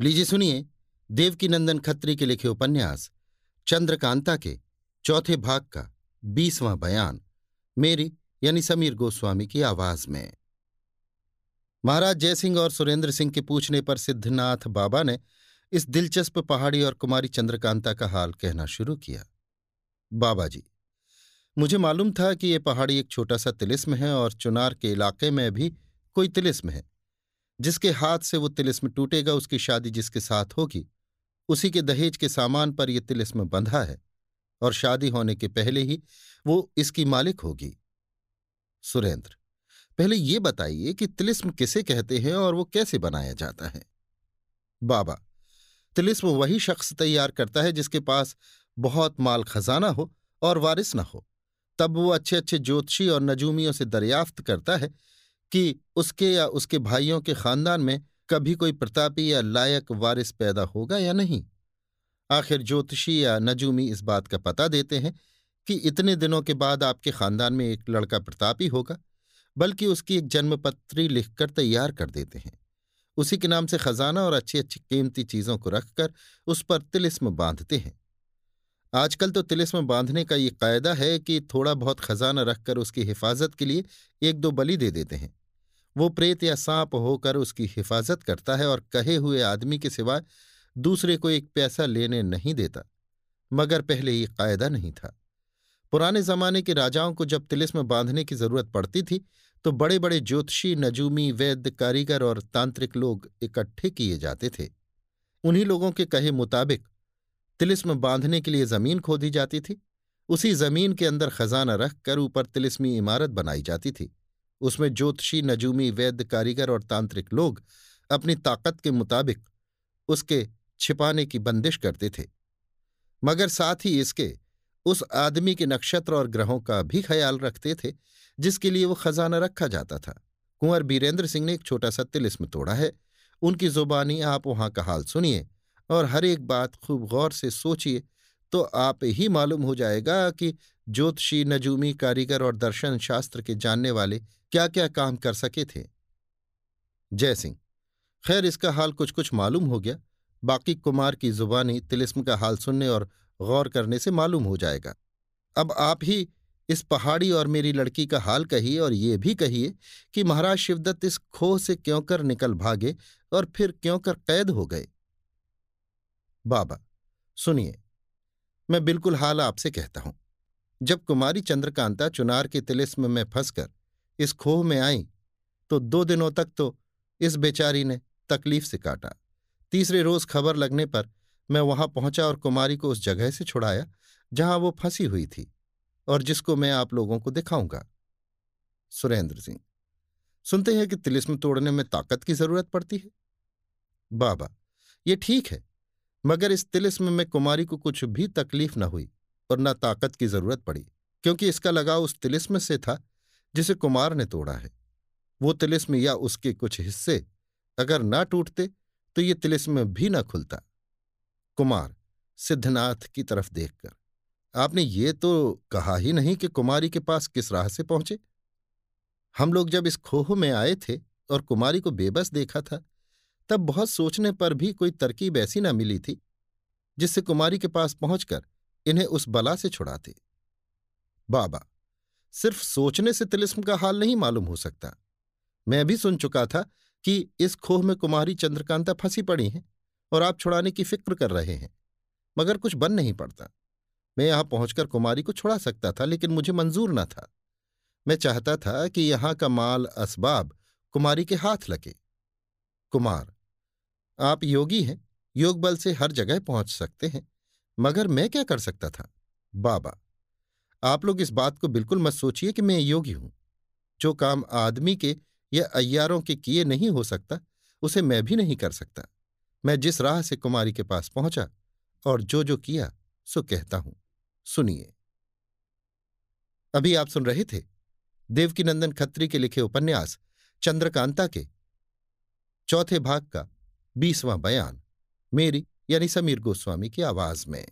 लीजिए, सुनिए। देवकीनंदन खत्री के लिखे उपन्यास, चंद्रकांता के, चौथे भाग का, बीसवां बयान, मेरी, यानी समीर गोस्वामी की आवाज़ में। महाराज जयसिंह और सुरेंद्र सिंह के पूछने पर सिद्धनाथ बाबा ने इस दिलचस्प पहाड़ी और कुमारी चंद्रकांता का हाल कहना शुरू किया। बाबा जी, मुझे मालूम था कि ये पहाड़ी एक छोटा सा तिलिस्म है और चुनार के इलाके में भी कोई तिलिस्म है। जिसके हाथ से वो तिलिस्म टूटेगा, उसकी शादी जिसके साथ होगी, उसी के दहेज के सामान पर यह तिलिस्म बंधा है और शादी होने के पहले ही वो इसकी मालिक होगी। सुरेंद्र, पहले ये बताइए कि तिलिस्म किसे कहते हैं और वो कैसे बनाया जाता है? बाबा, तिलिस्म वही शख्स तैयार करता है जिसके पास बहुत माल खजाना हो और वारिस न हो। तब वो अच्छे अच्छे ज्योतिषी और नजूमियों से दरियाफ्त करता है कि उसके या उसके भाइयों के खानदान में कभी कोई प्रतापी या लायक वारिस पैदा होगा या नहीं? आखिर ज्योतिषी या नजूमी इस बात का पता देते हैं कि इतने दिनों के बाद आपके खानदान में एक लड़का प्रतापी होगा, बल्कि उसकी एक जन्मपत्री लिखकर तैयार कर देते हैं। उसी के नाम से खजाना और अच्छी अच्छी कीमती चीज़ों को रखकर उस पर तिलिस्म बांधते हैं। आजकल तो तिलिस्म बांधने का ये कायदा है कि थोड़ा बहुत खजाना रखकर उसकी हिफाजत के लिए एक दो बलि दे देते हैं। वो प्रेत या सांप होकर उसकी हिफाजत करता है और कहे हुए आदमी के सिवाय दूसरे को एक पैसा लेने नहीं देता, मगर पहले ये कायदा नहीं था। पुराने जमाने के राजाओं को जब तिलिस्म बांधने की ज़रूरत पड़ती थी तो बड़े बड़े ज्योतिषी, नजूमी, वैद्य, कारीगर और तांत्रिक लोग इकट्ठे किए जाते थे। उन्हीं लोगों के कहे मुताबिक तिलिस्म बांधने के लिए ज़मीन खोदी जाती थी। उसी ज़मीन के अंदर खजाना रखकर ऊपर तिलिस्मी इमारत बनाई जाती थी। उसमें ज्योतिषी, नजूमी, वैद्य, कारीगर और तांत्रिक लोग अपनी ताकत के मुताबिक उसके छिपाने की बंदिश करते थे। मगर साथ ही इसके उस आदमी के नक्षत्र और ग्रहों का भी ख्याल रखते थे, जिसके लिए वो खजाना रखा जाता था। कुंवर बीरेंद्र सिंह ने एक छोटा सा तिलिस्म तोड़ा है। उनकी जुबानी आप वहाँ का हाल सुनिए और हर एक बात खूब गौर से सोचिए तो आप ही मालूम हो जाएगा कि ज्योतिषी, नजूमी, कारीगर और दर्शन शास्त्र के जानने वाले क्या क्या काम कर सके थे? जयसिंह खैर, इसका हाल कुछ कुछ मालूम हो गया। बाकी कुमार की जुबानी तिलिस्म का हाल सुनने और गौर करने से मालूम हो जाएगा। अब आप ही इस पहाड़ी और मेरी लड़की का हाल कहिए और ये भी कहिए कि महाराज शिवदत्त इस खोह से क्यों कर निकल भागे और फिर क्यों कर कैद हो गए? बाबा, सुनिए, मैं बिल्कुल हाल आपसे कहता हूँ। जब कुमारी चंद्रकांता चुनार के तिलिस्म में फंसकर इस खोह में आई तो दो दिनों तक तो इस बेचारी ने तकलीफ़ से काटा। तीसरे रोज खबर लगने पर मैं वहाँ पहुँचा और कुमारी को उस जगह से छुड़ाया, जहाँ वो फंसी हुई थी और जिसको मैं आप लोगों को दिखाऊँगा। सुरेंद्र सिंह, सुनते हैं कि तिलिस्म तोड़ने में ताकत की ज़रूरत पड़ती है? बाबा, ये ठीक है, मगर इस तिलिस्म में कुमारी को कुछ भी तकलीफ़ न हुई और न ताकत की ज़रूरत पड़ी, क्योंकि इसका लगाव उस तिलिस्म से था जिसे कुमार ने तोड़ा है। वो तिलिस्म या उसके कुछ हिस्से अगर ना टूटते तो ये तिलिस्म भी न खुलता। कुमार, सिद्धनाथ की तरफ़ देखकर, आपने ये तो कहा ही नहीं कि कुमारी के पास किस राह से पहुँचे। हम लोग जब इस खोह में आए थे और कुमारी को बेबस देखा था, तब बहुत सोचने पर भी कोई तरकीब ऐसी न मिली थी, जिससे कुमारी के पास पहुंचकर इन्हें उस बला से छुड़ाते। बाबा सिर्फ़ सोचने से तिलिस्म का हाल नहीं मालूम हो सकता। मैं भी सुन चुका था कि इस खोह में कुमारी चंद्रकांता फंसी पड़ी हैं और आप छुड़ाने की फ़िक्र कर रहे हैं, मगर कुछ बन नहीं पड़ता। मैं यहाँ पहुंचकर कुमारी को छुड़ा सकता था, लेकिन मुझे मंजूर न था। मैं चाहता था कि यहाँ का माल असबाब कुमारी के हाथ लगे। कुमार, आप योगी हैं, योग बल से हर जगह पहुँच सकते हैं, मगर मैं क्या कर सकता था? बाबा आप लोग इस बात को बिल्कुल मत सोचिए कि मैं योगी हूँ। जो काम आदमी के या अय्यारों के किए नहीं हो सकता, उसे मैं भी नहीं कर सकता। मैं जिस राह से कुमारी के पास पहुँचा और जो जो किया, सो कहता हूँ। सुनिए। अभी आप सुन रहे थे देवकीनंदन खत्री के लिखे उपन्यास, चंद्रकांता के। चौथे भाग का बीसवां बयान, मेरी यानी समीर गोस्वामी की आवाज़ में।